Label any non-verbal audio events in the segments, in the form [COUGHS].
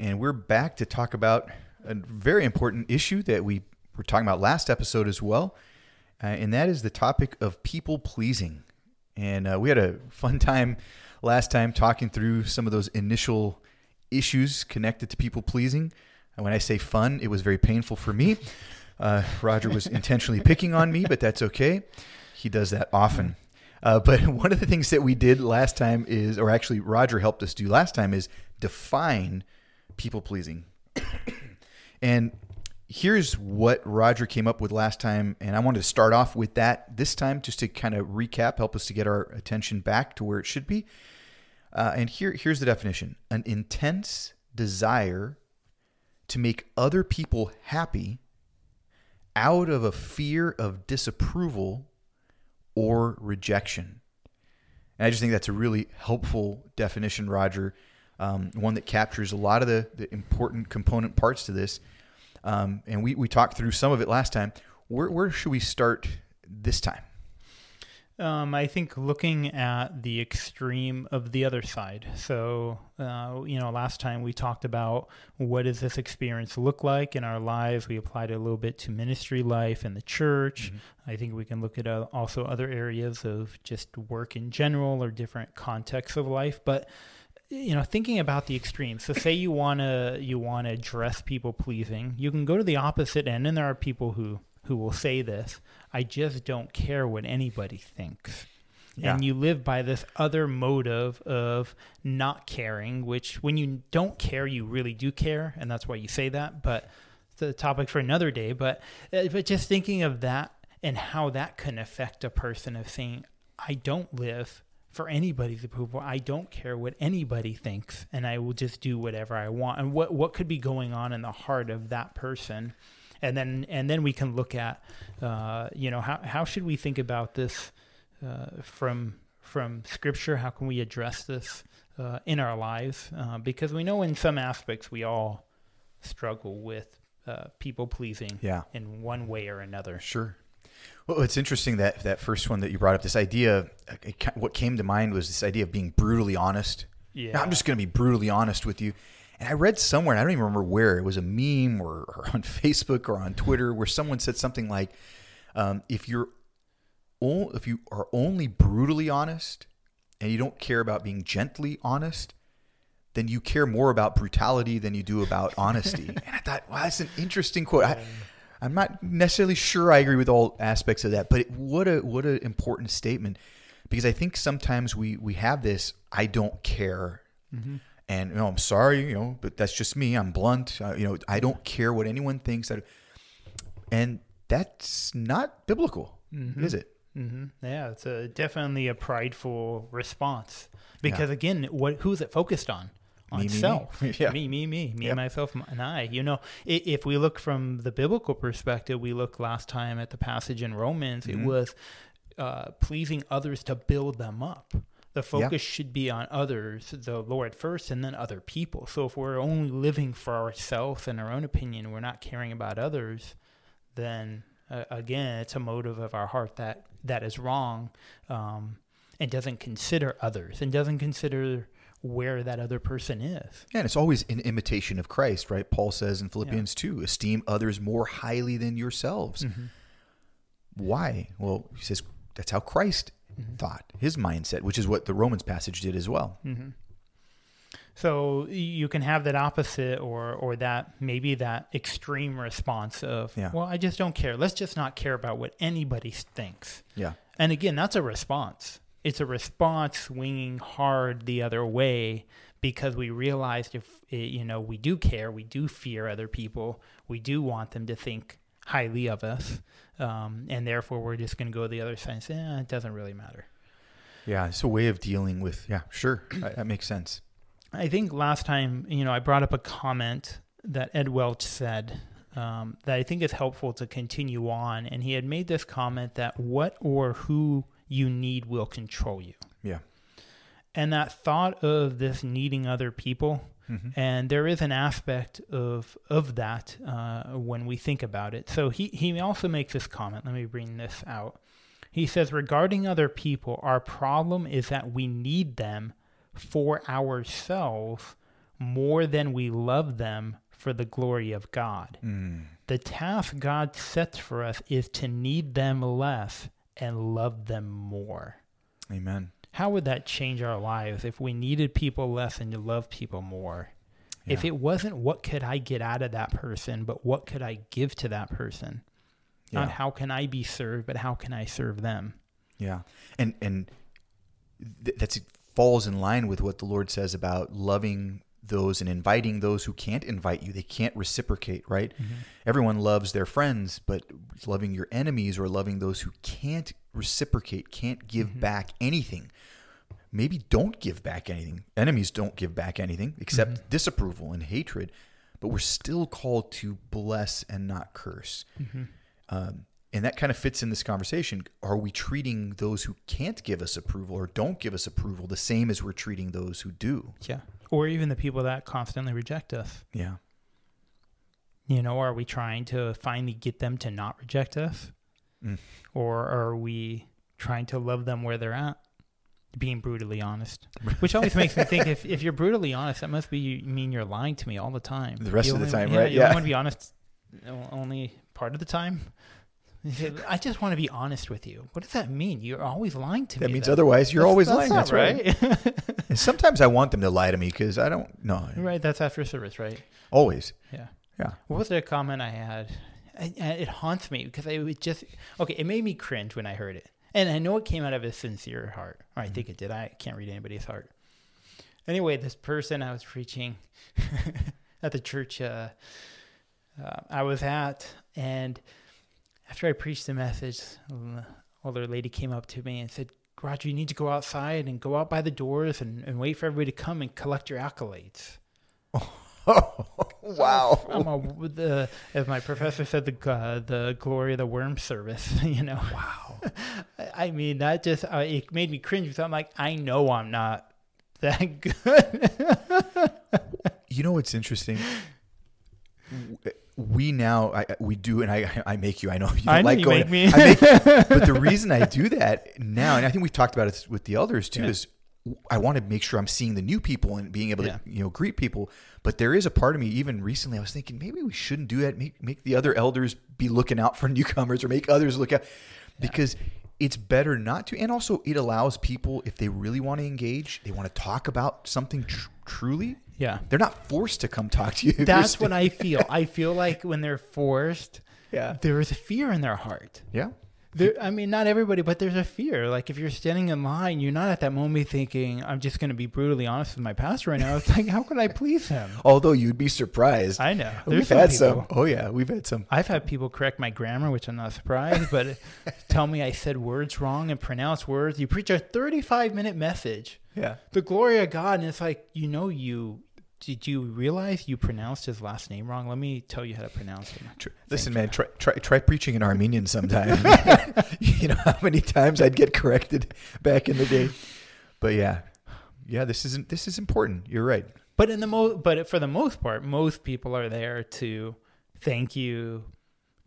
and we're back to talk about a very important issue that we were talking about last episode as well, uh, and that is the topic of people pleasing. And uh, we had a fun [LAUGHS] time last time talking through some of those initial issues connected to people pleasing. And when I say fun, it was very painful for me. [LAUGHS] Uh, Roger was intentionally picking on me, but that's okay. He does that often. Uh, [LAUGHS] but one of the things that we did last time is, or actually Roger helped us do last time, is define people pleasing. and here's what Roger came up with last time. And I wanted to start off with that this time just to kind of recap, help us to get our attention back to where it should be. Uh, and here, here's the definition an intense desire to make other people happy out of a fear of disapproval or rejection. And I just think that's a really helpful definition, Roger. Um, one that captures a lot of the, the important component parts to this. Um, and we, we talked through some of it last time. Where, where should we start this time? Um, I think looking at the extreme of the other side. So, uh, you know, last time we talked about what does this experience look like in our lives. We applied it a little bit to ministry life and the church. Mm-hmm. I think we can look at uh, also other areas of just work in general or different contexts of life. But you know, thinking about the extremes. So, say you wanna you wanna address people pleasing, you can go to the opposite end, and there are people who who will say this I just don't care what anybody thinks. Yeah. And you live by this other motive of not caring, which when you don't care, you really do care. And that's why you say that. But it's a topic for another day. But, uh, but just thinking of that and how that can affect a person of saying, I don't live for anybody's approval. I don't care what anybody thinks, and I will just do whatever I want. And what what could be going on in the heart of that person and then and then we can look at uh, you know how how should we think about this uh, from from scripture how can we address this uh, in our lives uh, because we know in some aspects we all struggle with uh, people pleasing yeah. in one way or another sure well, it's interesting that that first one that you brought up, this idea, what came to mind was this idea of being brutally honest. Yeah. Now, I'm just going to be brutally honest with you. And I read somewhere, and I don't even remember where, it was a meme or, or on [LAUGHS] Facebook or on Twitter where someone said something like, um, if you're if you are only brutally honest and you don't care about being gently honest, then you care more about brutality than you do about honesty. [LAUGHS] and I thought, wow, that's an interesting quote. I, I'm not necessarily sure I agree with all aspects of that, but what a what an important statement because I think sometimes we we have this I don't care. Mm-hmm and you know, I'm sorry, you know, but that's just me. I'm blunt. Uh, you know, I don't care what anyone thinks. That, and that's not biblical, mm-hmm. is it? Mm-hmm. Yeah, it's a, definitely a prideful response because yeah. again, what who's it focused on? On me, self, me. [LAUGHS] Yeah. me, me, me, me, yep. myself, and I. You know, if we look from the biblical perspective, we looked last time at the passage in Romans. Mm-hmm. It was uh, pleasing others to build them up. The focus yeah. should be on others, the Lord first, and then other people. So if we're only living for ourselves and our own opinion, we're not caring about others, then uh, again, it's a motive of our heart that that is wrong, um, and doesn't consider others and doesn't consider where that other person is. Yeah, and it's always in imitation of Christ, right? Paul says in Philippians yeah. 2, esteem others more highly than yourselves. Mm-hmm. Why? Well, he says that's how Christ mm-hmm. thought, his mindset, which is what the Romans passage did as well. Mm-hmm. So you can have that opposite, or or that maybe that extreme response of, yeah. well, I just don't care. Let's just not care about what anybody thinks. Yeah. And again, that's a response. It's a response swinging hard the other way because we realized if it, you know we do care, we do fear other people, we do want them to think highly of us, um, and therefore we're just going to go the other side and say, eh, it doesn't really matter. Yeah, it's a way of dealing with. Yeah, sure, that, that makes sense. I think last time, you know, I brought up a comment that Ed Welch said um, that I think is helpful to continue on. And he had made this comment that what or who you need will control you. Yeah. And that thought of this needing other people, Mhm. and there is an aspect of of that uh, when we think about it. So he he also makes this comment. Let me bring this out. He says regarding other people, our problem is that we need them for ourselves more than we love them for the glory of God. Mm. The task God sets for us is to need them less and love them more. Amen. How would that change our lives if we needed people less and loved people more? If it wasn't what could I get out of that person, but what could I give to that person? Not how can I be served, but how can I serve them? Yeah, and and th- that's falls in line with what the Lord says about loving those and inviting those who can't invite you. They can't reciprocate, right? Mm-hmm. Everyone loves their friends, but loving your enemies or loving those who can't reciprocate, can't give mm-hmm. back anything. Maybe don't give back anything. Enemies don't give back anything except mm-hmm. disapproval and hatred, but we're still called to bless and not curse. Um, and that kind of fits in this conversation. Are we treating those who can't give us approval or don't give us approval the same as we're treating those who do? Yeah. Or even the people that constantly reject us. Yeah. You know, are we trying to finally get them to not reject us? Mm. Or are we trying to love them where they're at? Being brutally honest. [LAUGHS] Which always makes me think if, if you're brutally honest, that must be you mean you're lying to me all the time. The rest You of the time, yeah, right? You Yeah. want to be honest only part of the time. I just want to be honest with you. What does that mean? You're always lying to That me. That means then. otherwise you're That's- always that's lying. That's right. And sometimes I want them to lie to me because I don't know. right. That's after service, right? Always. Yeah. Yeah. What was the comment I had? I, I- it haunts me because I would just okay. It made me cringe when I heard it, and I know it came out of a sincere heart, or I think it did. I can't read anybody's heart. Anyway, this person I was preaching [LAUGHS] at the church uh, uh, I was at, and after I preached the message, an older lady came up to me and said, "Roger, you need to go outside and go out by the doors and, and wait for everybody to come and collect your accolades." Oh, [LAUGHS] wow. [LAUGHS] I'm a, the, as my professor said, the uh, the glory of the worm service. [LAUGHS] You know. Wow. I- I mean, that just uh, it made me cringe because I'm like, I know I'm not that good. You know what's interesting? We now, I, we do, and I, I make you. I know you don't I know like you going. make me. I make, [LAUGHS] but the reason I do that now, and I think we've talked about it with the elders too, Yeah. is I want to make sure I'm seeing the new people and being able Yeah. to, you know, greet people. But there is a part of me, even recently, I was thinking maybe we shouldn't do that. Make make the other elders be looking out for [LAUGHS] newcomers, or make others look out, because it's better not to. And also, it allows people if they really want to engage, they want to talk about something tr- truly. Yeah, They're not forced to come talk to you. [LAUGHS] That's what I feel. I feel like when they're forced, [LAUGHS] Yeah. there is a fear in their heart. Yeah. There, I mean, not everybody, but there's a fear. Like if you're standing in line, you're not at that moment thinking, "I'm just going to be brutally honest with my pastor right now." It's like, how could I please him? [LAUGHS] Although you'd be surprised. I know. we've There's had some some. Oh yeah, we've had some. I've had people correct my grammar, which I'm not surprised, but tell me I said words wrong and pronounce words. You preach a 35 minute message, Yeah. the glory of God, and it's like, you know, you did you realize you pronounced his last name wrong? Let me tell you how to pronounce him. Tr- Listen, man, try, try try preaching in Armenian sometime. [LAUGHS] [LAUGHS] you know how many times I'd get corrected back in the day. But yeah, yeah, this isn't this is important. You're right. But in the mo- but for the most part, most people are there to thank you,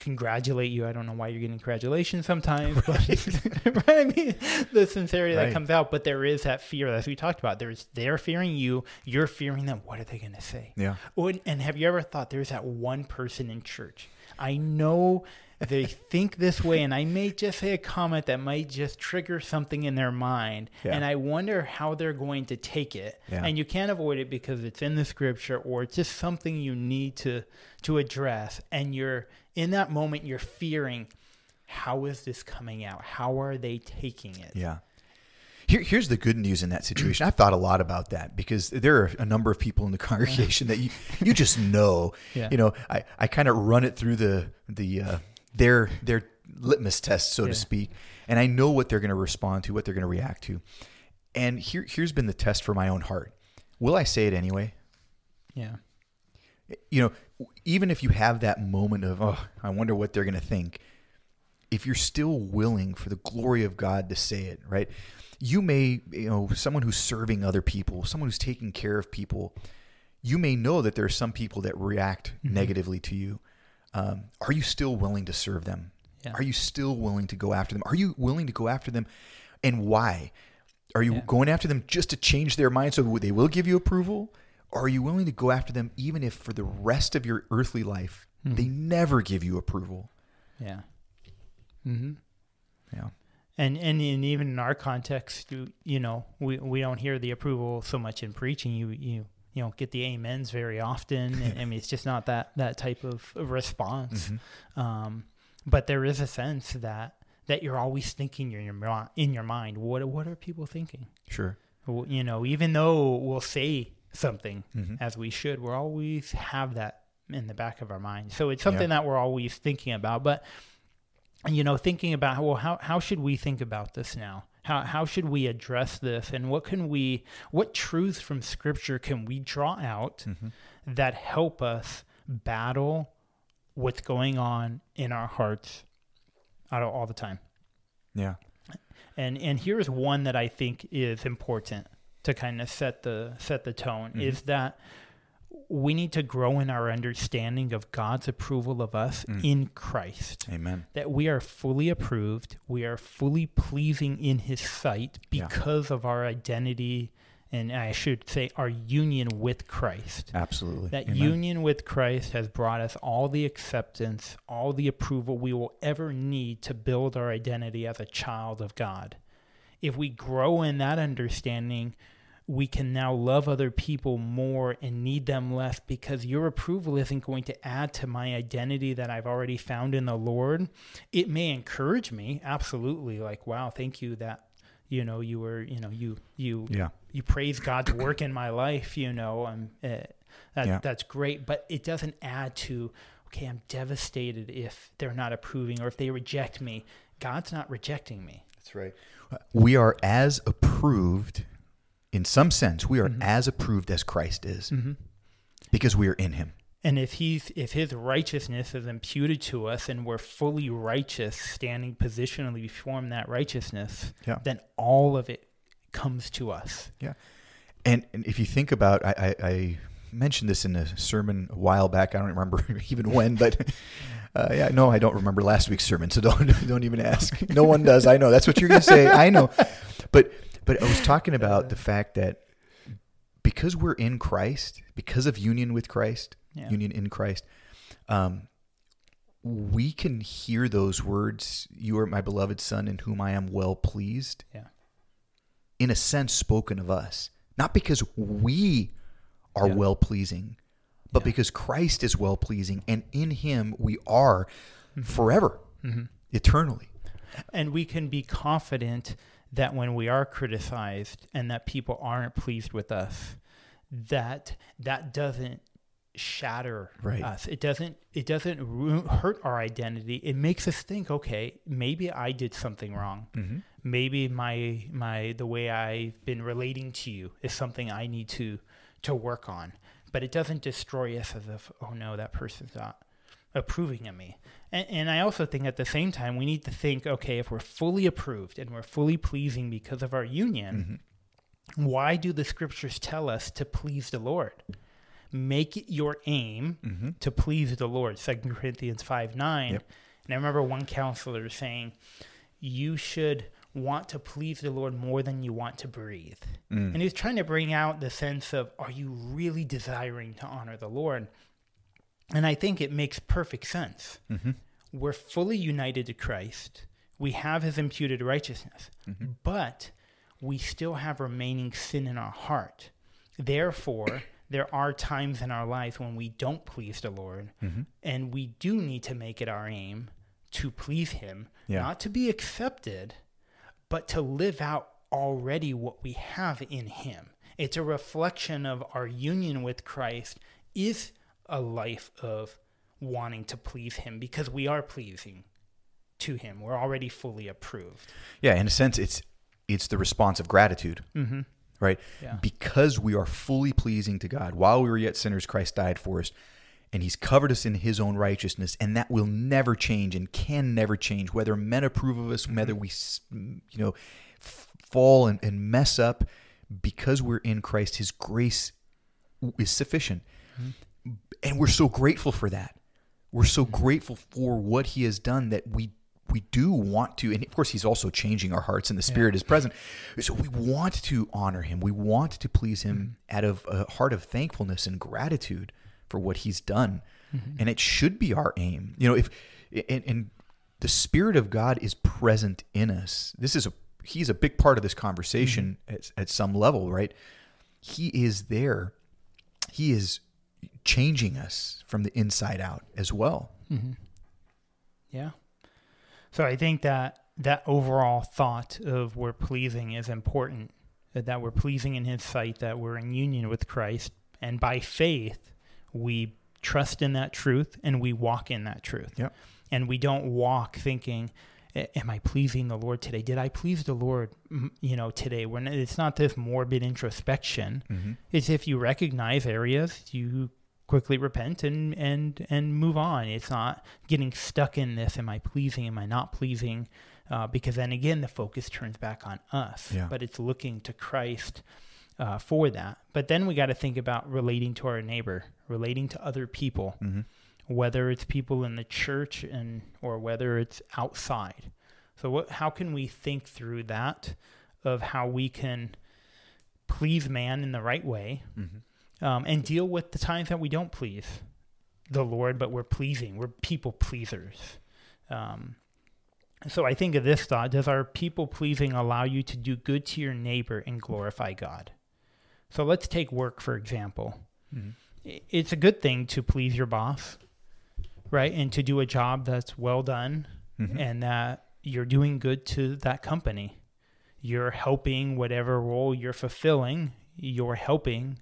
congratulate you. I don't know why you're getting congratulations sometimes, [LAUGHS] but right? [LAUGHS] I mean, the sincerity Right. that comes out. But there is that fear, as we talked about. There's they're fearing you, you're fearing them. What are they going to say? Yeah. Oh, and- and have you ever thought there's that one person in church? I know they think this way, and I may just say a comment that might just trigger something in their mind, Yeah. and I wonder how they're going to take it. Yeah. And you can't avoid it because it's in the scripture, or it's just something you need to to address. And you're in that moment, you're fearing, how is this coming out? How are they taking it? Yeah. Here, here's the good news in that situation. I've thought a lot about that because there are a number of people in the [LAUGHS] congregation that you, you just know. Yeah. You know, I, I kind of run it through the the uh, their their litmus test, so Yeah. to speak, and I know what they're going to respond to, what they're going to react to. And here here's been the test for my own heart. Will I say it anyway? Yeah. you know, even if you have that moment of, oh, I wonder what they're going to think, if you're still willing for the glory of God to say it, right? You may, you know, someone who's serving other people, someone who's taking care of people, you may know that there are some people that react Mm-hmm. negatively to you. Um, are you still willing to serve them? Yeah. Are you still willing to go after them? Are you willing to go after them? And why? Are you Yeah. going after them just to change their mind so they will give you approval? Or are you willing to go after them even if for the rest of your earthly life they never give you approval? Yeah. Mm-hmm. Yeah. And, and and even in our context, you, you know, we, we don't hear the approval so much in preaching. You you you don't get the amens very often. And, I mean, it's just not that that type of, of response. Um, but there is a sense that that you're always thinking in your in your mind. What what are people thinking? Sure. You know, even though we'll say something Mhm. as we should, we'll always have that in the back of our mind. So it's something that we're always thinking about. But you know, thinking about well, how how should we think about this now? How how should we address this, and what can we what truths from Scripture can we draw out that help us battle what's going on in our hearts all, all the time? Yeah. And and here's one that I think is important to kind of set the set the tone mm-hmm. is that we need to grow in our understanding of God's approval of us mm. in Christ. Amen. That we are fully approved, we are fully pleasing in his sight Yeah. because of our identity and I should say our union with Christ. Absolutely. That Amen. union with Christ has brought us all the acceptance, all the approval we will ever need to build our identity as a child of God. If we grow in that understanding, we can now love other people more and need them less because your approval isn't going to add to my identity that I've already found in the Lord. It may encourage me, absolutely, like, wow, thank you that you know you were you know you you Yeah. you praise God's work in my life, you know, um, uh, that, Yeah. that's great, but it doesn't add to, okay, I'm devastated if they're not approving or if they reject me. God's not rejecting me. That's right. We are as approved, in some sense, we are mm-hmm. as approved as Christ is mm-hmm. because we are in him. And if he's if his righteousness is imputed to us and we're fully righteous, standing positionally before him that righteousness, Yeah. then all of it comes to us. Yeah. And, and if you think about, I, I, I mentioned this in a sermon a while back. I don't remember [LAUGHS] even when, but [LAUGHS] uh, yeah, no, I don't remember last week's sermon. So [LAUGHS] don't don't even ask. No one does. I know that's what you're going to say. I know, but but I was talking about the fact that because we're in Christ, because of union with Christ, Yeah. union in Christ, um, we can hear those words. You are my beloved son, in whom I am well pleased Yeah. in a sense spoken of us not because we are Yeah. well pleasing but Yeah. because christ is well pleasing and in him we are Mm-hmm. forever eternally And we can be confident that when we are criticized and that people aren't pleased with us, that that doesn't shatter Right. us. It doesn't it doesn't ru- hurt our identity. It makes us think, okay, maybe I did something wrong. Maybe my my the way I've been relating to you is something I need to to work on. But it doesn't destroy us as if, oh no, that person's not approving of me. And, and I also think at the same time, we need to think okay, if we're fully approved and we're fully pleasing because of our union, mm-hmm. why do the scriptures tell us to please the Lord? Make it your aim mm-hmm. to please the Lord. Second Corinthians 5 9. Yep. And I remember one counselor saying, You should want to please the Lord more than you want to breathe. Mm. And he was trying to bring out the sense of, Are you really desiring to honor the Lord? And I think it makes perfect sense. Mm-hmm. We're fully united to Christ. We have his imputed righteousness, mm-hmm. but we still have remaining sin in our heart. Therefore, [COUGHS] there are times in our lives when we don't please the Lord, mm-hmm. and we do need to make it our aim to please him, Yeah. not to be accepted, but to live out already what we have in him. It's a reflection of our union with Christ is a life of wanting to please him because we are pleasing to him. We're already fully approved. yeah in a sense it's it's the response of gratitude mm-hmm. right Yeah. because we are fully pleasing to god while we were yet sinners christ died for us and he's covered us in his own righteousness and that will never change and can never change whether men approve of us whether mm-hmm. we you know f- fall and, and mess up because we're in christ his grace is sufficient. Mm-hmm. And we're so grateful for that. We're so mm-hmm. grateful for what he has done that we we do want to and of course he's also changing our hearts and the spirit is present. So we want to honor him. We want to please him out of a heart of thankfulness and gratitude for what he's done. Mm-hmm. And it should be our aim. You know if and, and the spirit of god is present in us. This is a he's a big part of this conversation mm-hmm. at, at some level right? He is there. He is changing us from the inside out as well. Mm-hmm. Yeah. So I think that that overall thought of we're pleasing is important. That, that we're pleasing in His sight, that we're in union with Christ, and by faith we trust in that truth and we walk in that truth. Yep. And we don't walk thinking, "Am I pleasing the Lord today? Did I please the Lord, you know, today?" When it's not this morbid introspection. It's if you recognize areas you quickly repent and and and move on. It's not getting stuck in this. Am I pleasing? Am I not pleasing? Uh, because then again, the focus turns back on us. Yeah. But it's looking to Christ uh, for that. But then we got to think about relating to our neighbor, relating to other people, whether it's people in the church and or whether it's outside. So what? How can we think through that of how we can please man in the right way? um, and deal with the times that we don't please the Lord, but we're pleasing. We're people pleasers. Um, so I think of this thought Does our people pleasing allow you to do good to your neighbor and glorify God? So let's take work, for example. I- It's a good thing to please your boss, right? And to do a job that's well done and that you're doing good to that company. You're helping whatever role you're fulfilling, you're helping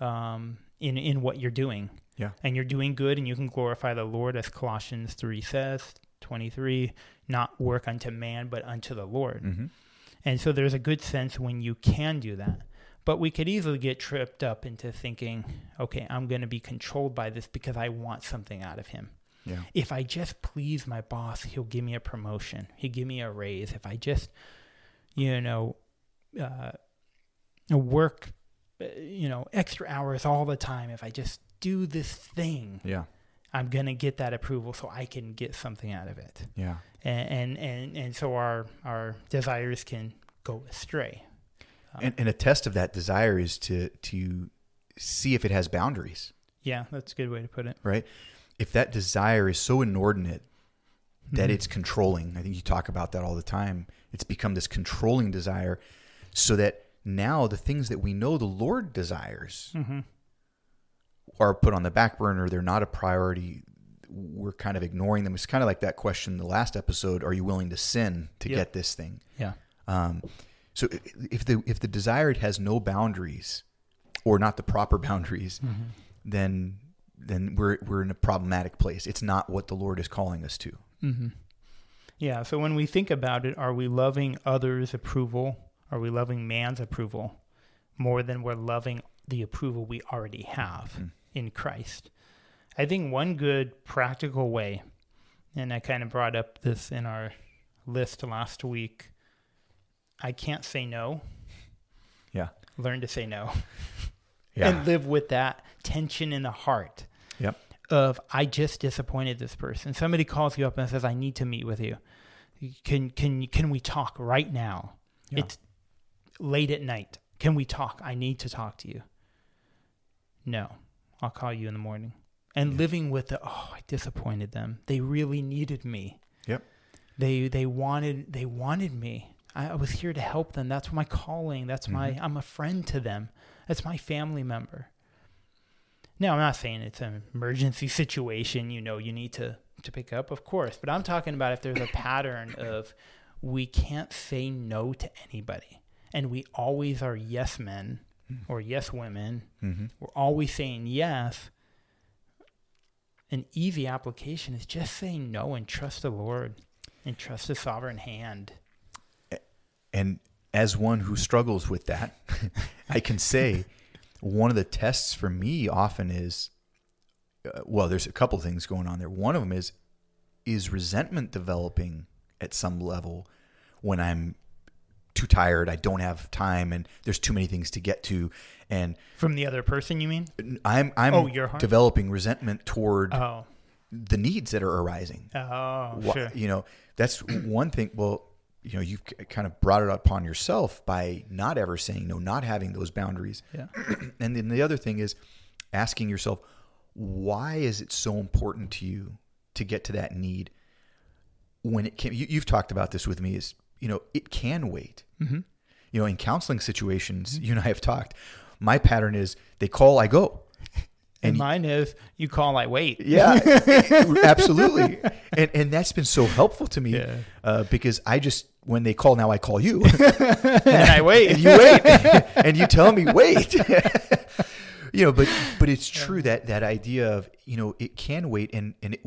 um, in in what you're doing. Yeah. And you're doing good, and you can glorify the Lord, as Colossians three says, twenty three. Not work unto man, but unto the Lord. Mm-hmm. And so there's a good sense when you can do that. But we could easily get tripped up into thinking, okay, I'm going to be controlled by this because I want something out of him. Yeah. If I just please my boss, he'll give me a promotion. He'll give me a raise. If I just, you know, uh, work, uh, you know, extra hours all the time, if I just do this thing, Yeah. I'm going to get that approval so I can get something out of it. Yeah. And, and, and, and so our, our desires can go astray. And, and a test of that desire is to to see if it has boundaries, Yeah, that's a good way to put it. right? If that desire is so inordinate that Mhm. it's controlling, I think you talk about that all the time. It's become this controlling desire, so that now the things that we know the Lord desires Mm-hmm. are put on the back burner. They're not a priority. We're kind of ignoring them. It's kind of like that question in the last episode: Are you willing to sin to Yep. get this thing? Yeah. Um, so if the if the desire has no boundaries, or not the proper [LAUGHS] boundaries, then then we're we're in a problematic place. It's not what the Lord is calling us to. Mm-hmm. Yeah. So when we think about it, are we loving others' approval? Are we loving man's approval more than we're loving the approval we already have in Christ? I think one good practical way, and I kind of brought up this in our list last week. I can't say no. Yeah. Learn to say no. Yeah. and live with that tension in the heart Yep. of I just disappointed this person. Somebody calls you up and says, "I need to meet with you. Can can can we talk right now? Yeah. It's late at night. Can we talk? I need to talk to you." No, I'll call you in the morning. And living with the oh, I disappointed them. They really needed me. Yep. They they wanted they wanted me. I, I was here to help them. That's my calling. That's my I'm a friend to them. That's my family member. Now I'm not saying it's an emergency situation, you know, you need to to pick up, of course, but I'm talking about if there's a pattern of we can't say no to anybody and we always are yes men or yes women. Mm-hmm. We're always saying yes. An easy application is just saying no and trust the Lord and trust the sovereign hand. And as one who struggles with that, [LAUGHS] I can say one of the tests for me often is uh, well, there's a couple things going on there. One of them is is resentment developing at some level when I'm too tired, I don't have time, and there's too many things to get to, and From the other person, you mean? I'm I'm Oh, your heart? developing resentment toward Oh. the needs that are arising. Oh, Wha- sure. You know, that's one thing. Well, you know, you've kind of brought it upon yourself by not ever saying no, not having those boundaries. Yeah. [CLEARS THROAT] and then the other thing is asking yourself, why is it so important to you to get to that need when it can? You, you've talked about this with me. Is you know, it can wait. Mm-hmm. You know, in counseling situations, you and I have talked. My pattern is they call, I go. And y- mine is you call, I wait. [LAUGHS] yeah, [LAUGHS] absolutely. And and that's been so helpful to me Yeah. uh, because I just when they call now I call you [LAUGHS] and I wait. and you wait and you tell me wait. you know, but but it's true that that idea of you know it can wait and and it,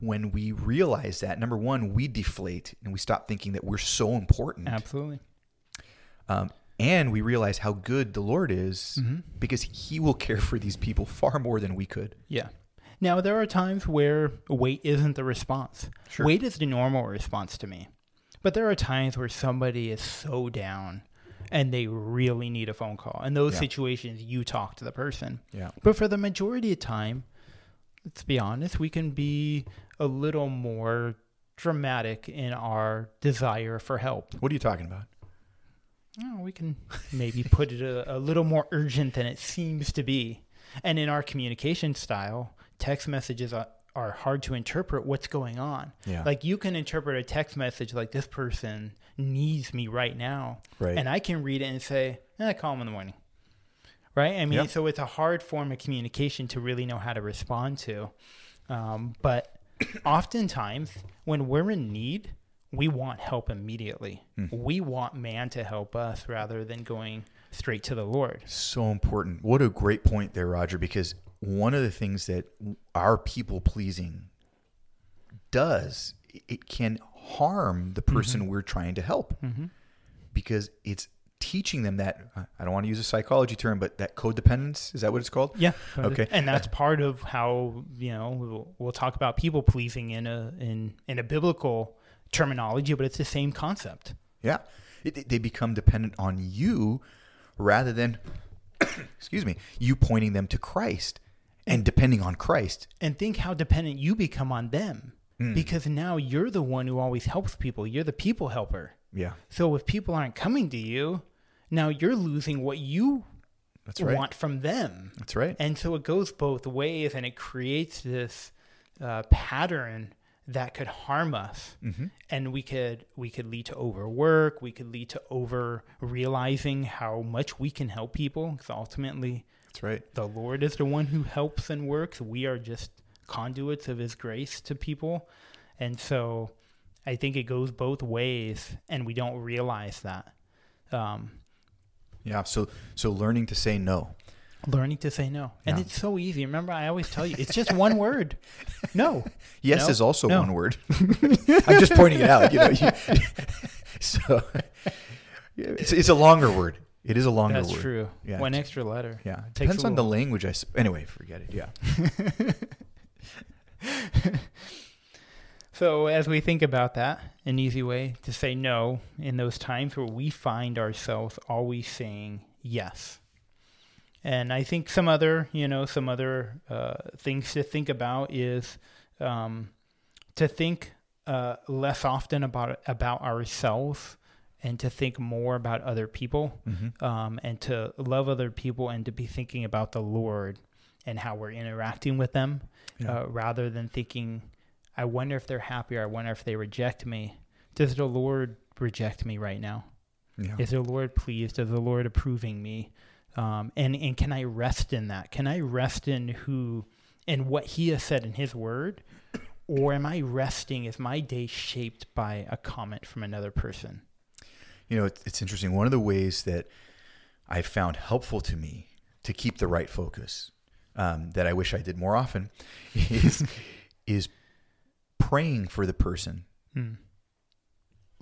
when we realize that number one we deflate and we stop thinking that we're so important Absolutely. um, and we realize how good the Lord is Mm-hmm. because He will care for these people far more than we could. Yeah. Now there are times where wait isn't the response. Sure. Wait is the normal response to me. But there are times where somebody is so down and they really need a phone call. In those Yeah. situations you talk to the person. Yeah. But for the majority of time, let's be honest, we can be a little more dramatic in our desire for help. What are you talking about? Oh, we can [LAUGHS] maybe put it a, a little more urgent than it seems to be. And in our communication style, text messages are, are hard to interpret what's going on. Yeah. Like you can interpret a text message like this person needs me right now. Right. And I can read it and say, eh, call him in the morning. Right? I mean, Yeah. so it's a hard form of communication to really know how to respond to. Um, but [CLEARS THROAT] oftentimes, when we're in need, we want help immediately. Hmm. We want man to help us rather than going straight to the Lord. So important. What a great point there, Roger, because one of the things that our people pleasing does, it can harm the person we're trying to help because it's teaching them that, I don't want to use a psychology term, but that codependence, is that what it's called? Yeah. Okay. And that's part of how, you know, we'll, we'll talk about people pleasing in a in in a biblical terminology, but it's the same concept. Yeah. It, they become dependent on you rather than, [COUGHS] excuse me, you pointing them to Christ and depending on Christ. And think how dependent you become on them. Mm. Because now you're the one who always helps people. You're the people helper. Yeah. So if people aren't coming to you, now you're losing what you That's right. want from them. That's right. And so it goes both ways and it creates this uh, pattern that could harm us. Mhm. And we could we could lead to overwork, we could lead to over realizing how much we can help people because ultimately That's right. the Lord is the one who helps and works. We are just conduits of his grace to people. And so I think it goes both ways and we don't realize that. Um, Yeah. So so learning to say no. Learning to say no. And Yeah. it's so easy. Remember, I always tell you, it's just one word. [LAUGHS] No. Yes No, is also no. one word. [LAUGHS] I'm just pointing it out. You know. You, [LAUGHS] so it's, it's a longer word. It is a longer That's word. That's true. Yeah. One extra letter. Yeah. It depends on the language. I anyway. Forget it. Yeah. So, as we think about that, an easy way to say no in those times where we find ourselves always saying yes. And I think some other, you know, some other uh, things to think about is um, to think uh, less often about about ourselves and to think more about other people Mm-hmm. um, and to love other people and to be thinking about the Lord and how we're interacting with them Yeah. uh, rather than thinking, I wonder if they're happy or I wonder if they reject me. Does the Lord reject me right now? yeah. Is the Lord pleased? Is the Lord approving me? Um, and and can I rest in that? Can I rest in who and what He has said in His Word, or am I resting? Is my day shaped by a comment from another person? You know, it's, it's interesting. One of the ways that I found helpful to me to keep the right focus, um, that I wish I did more often, [LAUGHS] is is praying for the person Hmm.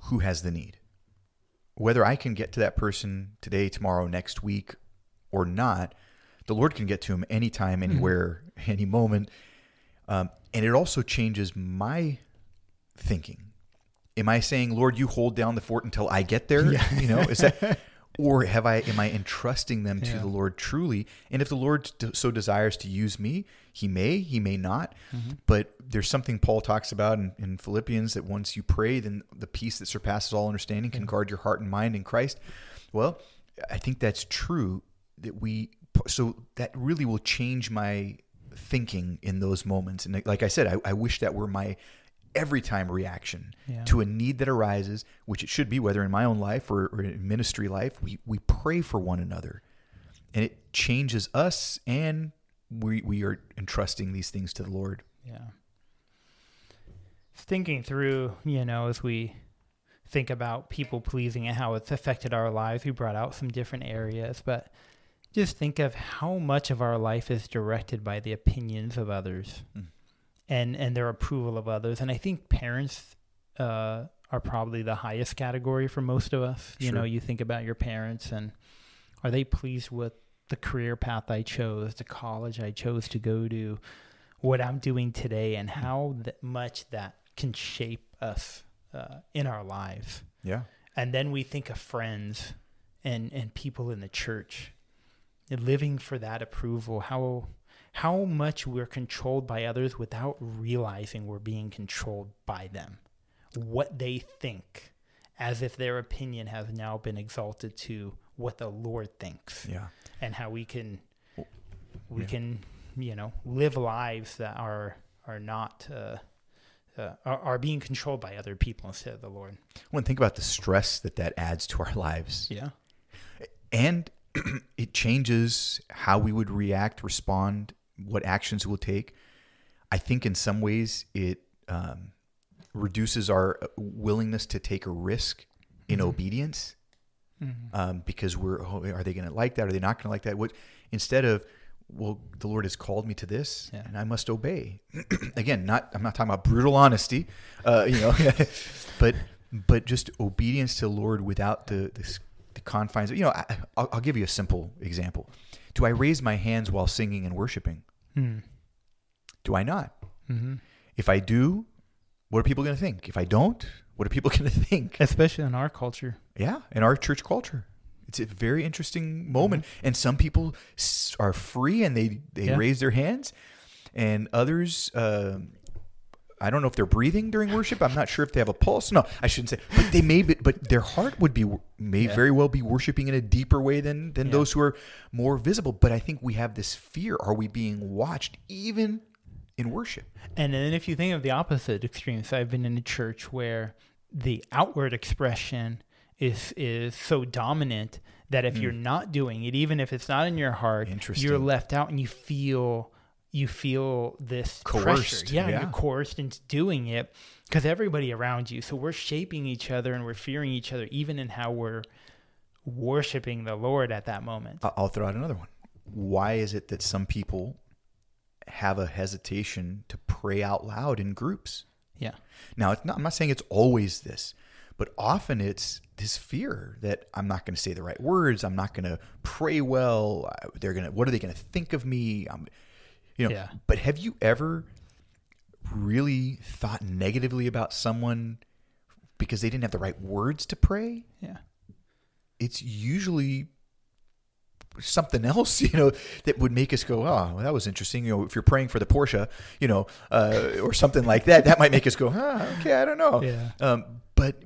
who has the need. Whether I can get to that person today, tomorrow, next week, or not, the Lord can get to him anytime, anywhere, [LAUGHS] any moment. Um, and it also changes my thinking. Am I saying, Lord, you hold down the fort until I get there? You know, is that, [LAUGHS] or have I, am I entrusting them to the Lord truly? And if the Lord so desires to use me, he may, he may not. But there's something Paul talks about in, in Philippians that once you pray, then the peace that surpasses all understanding can guard your heart and mind in Christ. Well, I think that's true that we, so that really will change my thinking in those moments. And like I said, I, I wish that were my every time reaction Yeah. to a need that arises, which it should be, whether in my own life or, or in ministry life, we, we pray for one another. And it changes us and we, we are entrusting these things to the Lord. Yeah. Thinking through, you know, as we think about people pleasing and how it's affected our lives, we brought out some different areas, but just think of how much of our life is directed by the opinions of others Mm. and and their approval of others. And I think parents uh, are probably the highest category for most of us. You Sure. know, you think about your parents and are they pleased with the career path I chose, the college I chose to go to, what I'm doing today, and how that much that can shape us uh, in our lives. Yeah. And then we think of friends and, and people in the church living for that approval, how how much we're controlled by others without realizing we're being controlled by them. What they think, as if their opinion has now been exalted to what the Lord thinks Yeah. and how we can we Yeah. can you know live lives that are are not uh, uh, are, are being controlled by other people instead of the Lord. When think about the stress that that adds to our lives Yeah. and [CLEARS THROAT] it changes how we would react, respond, what actions we'll take. I think in some ways it um, reduces our willingness to take a risk in Mm-hmm. obedience um, because we're oh, are they going to like that? Are they not going to like that? What instead of well, the Lord has called me to this, Yeah. and I must obey. [CLEARS THROAT] Again, not I'm not talking about brutal honesty, uh, you know, [LAUGHS] but but just obedience to the Lord without the the, the confines. Of, you know, I, I'll, I'll give you a simple example. Do I raise my hands while singing and worshiping? Mm. Do I not? hmm If I do, what are people going to think? If I don't, what are people [LAUGHS] going to think? Especially in our culture. Yeah, in our church culture. It's a very interesting moment. And some people are free and they, they Yeah. raise their hands, and others, um I don't know if they're breathing during worship. I'm not sure if they have a pulse. No, I shouldn't say. But they may, be, but their heart would be may Yeah. very well be worshiping in a deeper way than than Yeah. those who are more visible. But I think we have this fear: Are we being watched, even in worship? And then if you think of the opposite extremes, I've been in a church where the outward expression is is so dominant that if mm. you're not doing it, even if it's not in your heart, you're left out and you feel you feel this Coerced, pressure. Yeah, yeah. you're coerced into doing it because everybody around you. So we're shaping each other and we're fearing each other, even in how we're worshiping the Lord at that moment. I'll throw out another one. Why is it that some people have a hesitation to pray out loud in groups? Yeah. Now, it's not, I'm not saying it's always this, but often it's this fear that I'm not going to say the right words. I'm not going to pray well. They're going to, what are they going to think of me? I'm, you know, Yeah. but have you ever really thought negatively about someone because they didn't have the right words to pray? Yeah. it's usually something else, [LAUGHS] you know, that would make us go, oh, well, that was interesting. You know, if you're praying for the Porsche, you know, uh, or something like that, that might make us go, ah, okay, I don't know. Yeah. Um, but,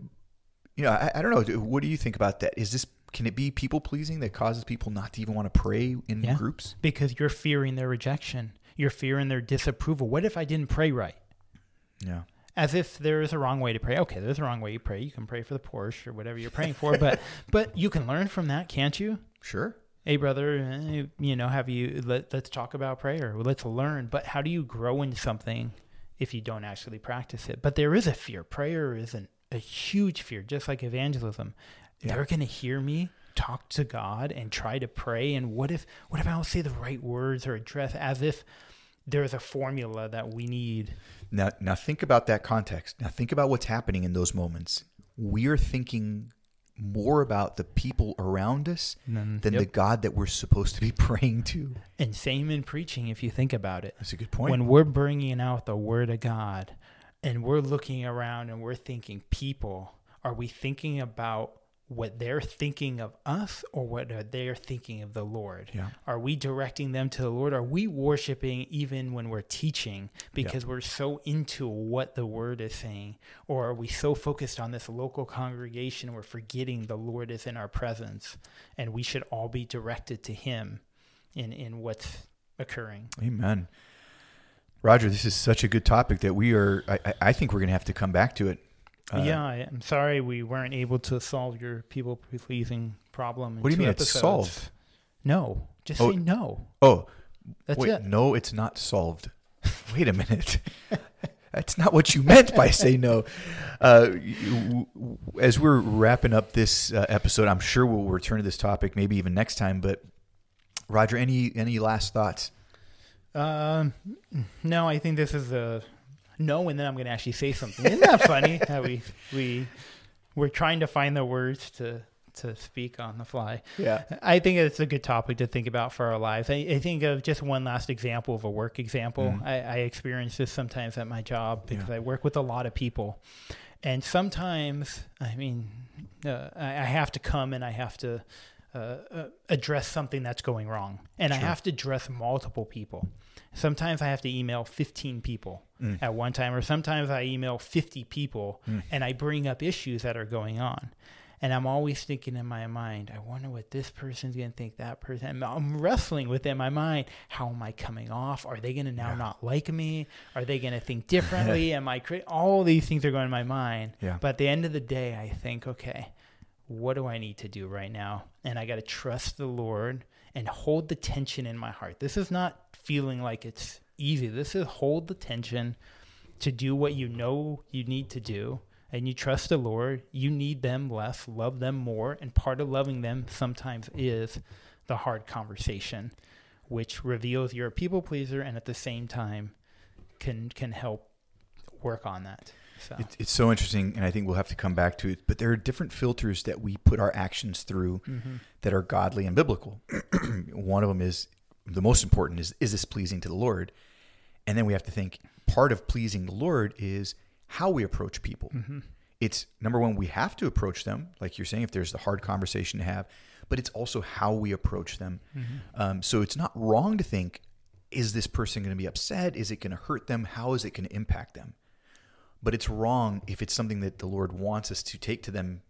you know, I, I don't know. What do you think about that? Is this, can it be people pleasing that causes people not to even want to pray in Yeah. groups? Because you're fearing their rejection. You're fearing their disapproval. What if I didn't pray right? Yeah. as if there is a wrong way to pray. Okay, there's a wrong way you pray. You can pray for the Porsche or whatever you're praying for, but [LAUGHS] but you can learn from that, can't you? Sure. Hey, brother, eh, you know, have you let let's talk about prayer. Let's learn. But how do you grow in something if you don't actually practice it? But there is a fear. Prayer is an, a huge fear, just like evangelism. Yeah. They're going to hear me talk to God and try to pray. And what if what if I don't say the right words or address as if there's a formula that we need? Now, now think about that context. Now think about what's happening in those moments. We are thinking more about the people around us Then- than yep. the God that we're supposed to be [LAUGHS] praying to. And same in preaching, if you think about it. That's a good point. When we're bringing out the word of God and we're looking around and we're thinking people, are we thinking about what they're thinking of us or what are they thinking of the Lord? Yeah. Are we directing them to the Lord? Are we worshiping even when we're teaching because we're so into what the word is saying? Or are we so focused on this local congregation we're forgetting the Lord is in our presence and we should all be directed to him in, in what's occurring? Amen. Roger, this is such a good topic that we are, I- I think we're going to have to come back to it. Uh, yeah, I, I'm sorry we weren't able to solve your people pleasing problem. in What do you mean it's episodes. solved? No, just Oh. say no. Oh, That's wait, it. no, it's not solved. Wait a minute. [LAUGHS] That's not what you meant by say no. Uh, as we're wrapping up this uh, episode, I'm sure we'll return to this topic maybe even next time. But Roger, any any last thoughts? Um, no, I think this is a no, and then I'm going to actually say something. Isn't that funny? [LAUGHS] How we we we're trying to find the words to to speak on the fly. Yeah. I think it's a good topic to think about for our lives. I, I think of just one last example of a work example. Mhm. I, I experience this sometimes at my job because Yeah. I work with a lot of people. And sometimes, I mean, uh, I, I have to come and I have to uh, uh, address something that's going wrong. And I have to address multiple people. Sometimes I have to email 15 people Mm. at one time, or sometimes I email 50 people Mm. and I bring up issues that are going on. And I'm always thinking in my mind, I wonder what this person's going to think, that person. I'm wrestling within my mind, how am I coming off? Are they going to now Yeah. not like me? Are they going to think [LAUGHS] differently? am I cra- all these things are going in my mind. Yeah. But at the end of the day, I think, okay, what do I need to do right now? And I got to trust the Lord and hold the tension in my heart. This is not feeling like it's easy. This is hold the tension to do what you know you need to do. And you trust the Lord. You need them less, love them more. And part of loving them sometimes is the hard conversation, which reveals you're a people pleaser and at the same time can can help work on that. So It, it's so interesting, and I think we'll have to come back to it. But there are different filters that we put our actions through Mhm. that are godly and biblical. [CLEARS THROAT] One of them is the most important is is this pleasing to the Lord? And then we have to think part of pleasing the Lord is how we approach people. Mm-hmm. It's number one, we have to approach them, like you're saying, if there's the hard conversation to have, but it's also how we approach them. Mm-hmm. Um, so it's not wrong to think, is this person going to be upset? Is it going to hurt them? How is it going to impact them? But it's wrong if it's something that the Lord wants us to take to them,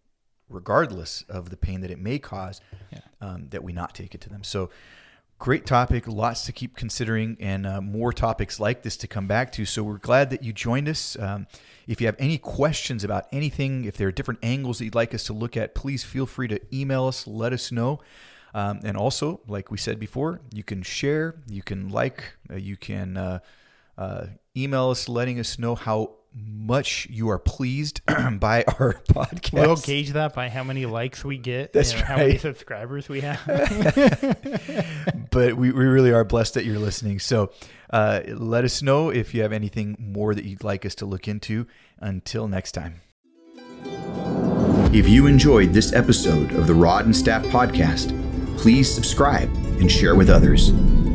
regardless of the pain that it may cause, Yeah. um, that we not take it to them. So, great topic, lots to keep considering, and uh, more topics like this to come back to. So, we're glad that you joined us. Um, if you have any questions about anything, if there are different angles that you'd like us to look at, please feel free to email us, let us know. Um, and also, like we said before, you can share, you can like, uh, you can uh, uh, email us letting us know how much you are pleased [CLEARS THROAT] by our [LAUGHS] podcast. We'll gauge that by how many likes we get, That's and how many subscribers we have. [LAUGHS] but we, we really are blessed that you're listening. So uh, let us know if you have anything more that you'd like us to look into. Until next time. If you enjoyed this episode of the Rod and Staff Podcast, please subscribe and share with others.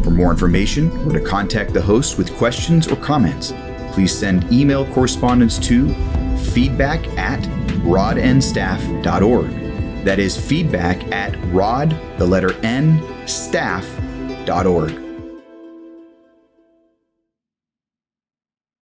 For more information or to contact the host with questions or comments, please send email correspondence to feedback at rodnstaff.org. That is feedback at rod, the letter N, staff.org.